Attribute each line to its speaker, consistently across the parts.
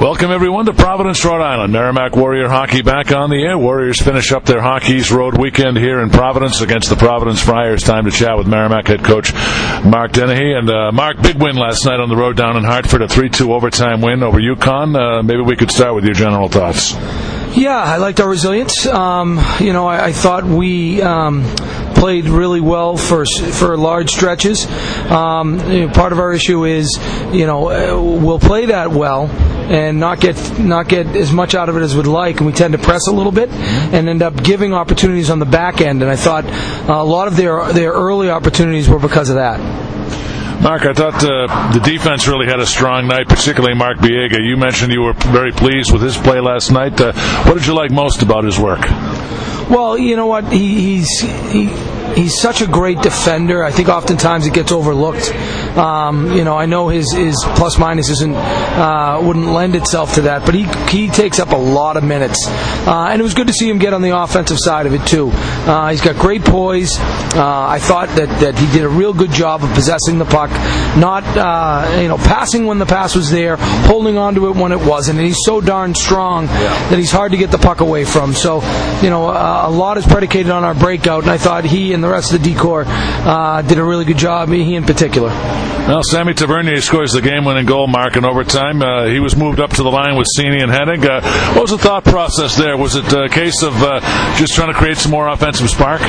Speaker 1: Welcome everyone to Providence, Rhode Island. Merrimack Warrior hockey back on the air. Warriors finish up their hockey's road weekend here in Providence against the Providence Friars. Time to chat with Merrimack head coach Mark Dennehy. And uh, Mark, big win last night on the road down in Hartford, a 3-2 overtime win over UConn. Uh, maybe we could start with your general thoughts.
Speaker 2: Yeah, I liked our resilience. Um, you know, I, I thought we um, played really well for for large stretches. Um, you know, part of our issue is, you know, uh, we'll play that well and not get not get as much out of it as we'd like, and we tend to press a little bit and end up giving opportunities on the back end. And I thought uh, a lot of their their early opportunities were because of that.
Speaker 1: Mark, I thought uh, the defense really had a strong night, particularly Mark Biega. You mentioned you were very pleased with his play last night. Uh, what did you like most about his work?
Speaker 2: Well, you know what? He, he's he, he's such a great defender. I think oftentimes it gets overlooked. Um, you know, I know his his plus minus isn't uh, wouldn't lend itself to that, but he he takes up a lot of minutes, uh, and it was good to see him get on the offensive side of it too. Uh, he's got great poise. Uh, I thought that that he did a real good job of possessing the puck, not uh, you know passing when the pass was there, holding on to it when it wasn't, and he's so darn strong that he's hard to get the puck away from. So, you know, uh, a lot is predicated on our breakout, and I thought he and the rest of the D corps did a really good job. He in particular.
Speaker 1: Well, Sammy Tavernier scores the game-winning goal mark in overtime. Uh, he was moved up to the line with Seney and Hennig. Uh, what was the thought process there? Was it a case of uh, just trying to create some more offensive spark?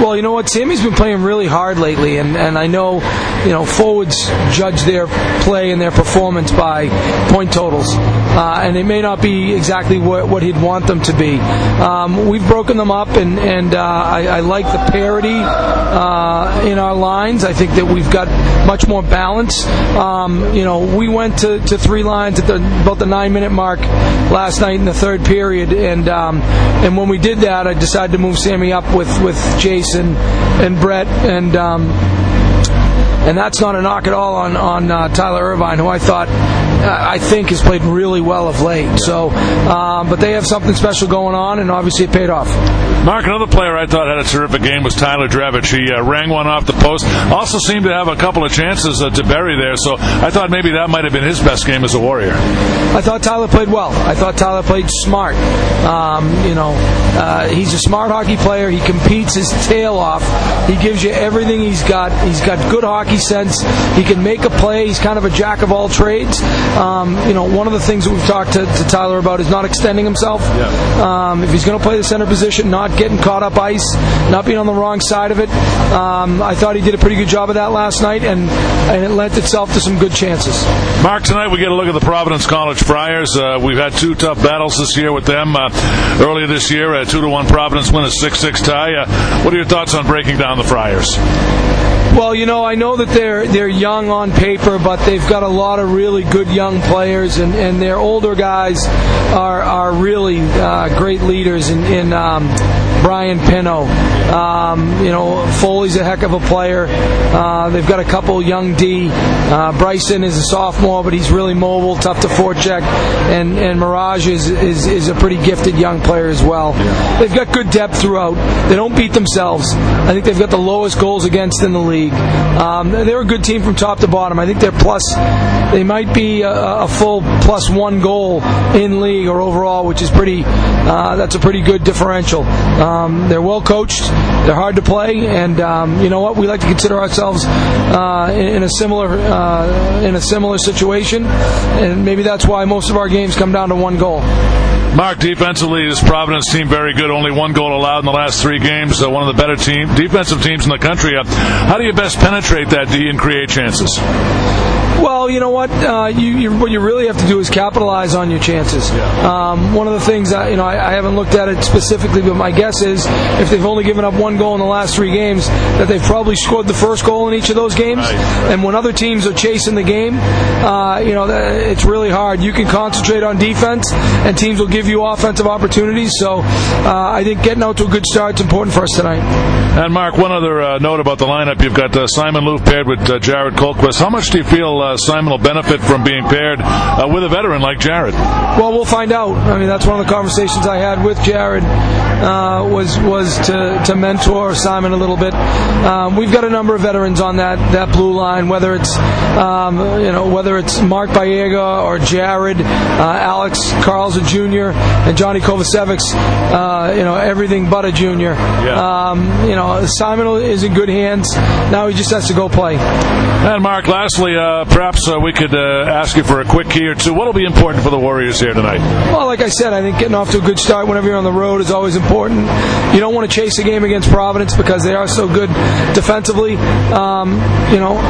Speaker 2: Well, you know what, Sammy's been playing really hard lately, and, and I know, you know, forwards judge their play and their performance by point totals, uh, and they may not be exactly what, what he'd want them to be. Um, we've broken them up, and and uh, I, I, like the parity uh, in our lines. I think that we've got much more balance. Um, you know, we went to, to three lines at the, about the nine minute mark last night in the third period, and um, and when we did that, I decided to move Sammy up with with Jason and Brett and. Um, and that's not a knock at all on on uh, Tyler Irvine, who I thought I think has played really well of late. So, um, but they have something special going on, and obviously it paid off.
Speaker 1: Mark, another player I thought had a terrific game was Tyler Drevitch. He uh, rang one off the post. Also seemed to have a couple of chances uh, to bury there. So I thought maybe that might have been his best game as a Warrior.
Speaker 2: I thought Tyler played well. I thought Tyler played smart. Um, you know, uh, he's a smart hockey player. He competes his tail off. He gives you everything he's got. He's got good hockey sense. He can make a play. He's kind of a jack of all trades. Um, you know, one of the things that we've talked to, to Tyler about is not extending himself. Yeah. Um, if he's going to play the center position, not getting caught up ice, not being on the wrong side of it. Um, I thought he did a pretty good job of that last night, and, and it lent itself to some good chances.
Speaker 1: Mark, tonight we get a look at the Providence College Friars. Uh, we've had two tough battles this year with them. Uh, earlier this year, a two to one Providence win, a six six tie. Uh, what are your thoughts on breaking down the Friars?
Speaker 2: Well, you know, I know that they're they're young on paper, but they've got a lot of really good young players, and, and their older guys are are really uh, great leaders in, in um, Brian Pinho. Um, you know, Foley's a heck of a player. Uh, they've got a couple young D. Uh, Bryson is a sophomore, but he's really mobile, tough to forecheck. And and Mirageas is, is, is a pretty gifted young player as well. They've got good depth throughout. They don't beat themselves. I think they've got the lowest goals against in the league. Um, they're a good team from top to bottom. I think they're plus. They might be a, a full plus one goal in league or overall, which is pretty. Uh, that's a pretty good differential. Um, they're well coached. They're hard to play, and um, you know what? We like to consider ourselves uh, in, in, a similar uh, in a similar situation, and maybe that's why most of our games come down to one goal.
Speaker 1: Mark, defensively, this Providence team very good. Only one goal allowed in the last three games. Uh, one of the better team defensive teams in the country. Uh, how do you best penetrate that D and create chances?
Speaker 2: Well, you know what? Uh, you, you, what you really have to do is capitalize on your chances. Yeah. Um, one of the things that, you know, I, I, haven't looked at it specifically, but my guess is if they've only given up one goal in the last three games, that they've probably scored the first goal in each of those games. Right. And when other teams are chasing the game, uh, you know, it's really hard. You can concentrate on defense, and teams will give you offensive opportunities. So uh, I think getting out to a good start is important for us tonight.
Speaker 1: And Mark, one other uh, note about the lineup: you've got uh, Simon Loof paired with uh, Jared Kolquist. How much do you feel? Uh, Simon will benefit from being paired uh, with a veteran like Jared?
Speaker 2: Well, we'll find out. I mean, that's one of the conversations I had with Jared uh, was was to, to mentor Simon a little bit. Um, we've got a number of veterans on that, that blue line, whether it's um, you know whether it's Mark Biega or Jared, uh, Alex Carlson Jr. and Johnny Kovacevics, uh, you know everything but a junior.
Speaker 1: Yeah.
Speaker 2: Um, you know Simon is in good hands. Now he just has to go play.
Speaker 1: And Mark, lastly, uh, perhaps uh, we could uh, ask you for a quick key or two. What will be important for the Warriors here tonight?
Speaker 2: Well, like I said, I think getting off to a good start whenever you're on the road is always important. You don't want to chase a game against Providence because they are so good defensively. Um, you know,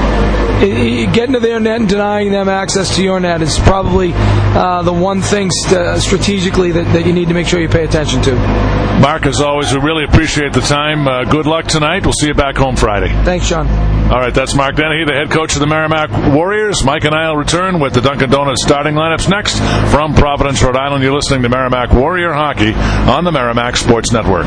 Speaker 2: getting to their net and denying them access to your net is probably uh, the one thing st- strategically that, that you need to make sure you pay attention to.
Speaker 1: Mark, as always, we really appreciate the time. Uh, good luck tonight. We'll see you back home Friday.
Speaker 2: Thanks, Sean.
Speaker 1: All right, that's Mark Dennehy, the head coach of the Merrimack Warriors. Mike and I will return with the Dunkin' Donuts starting lineups next from Providence, Rhode Island. You're listening to Merrimack Warrior Hockey on the Merrimack Sports Network.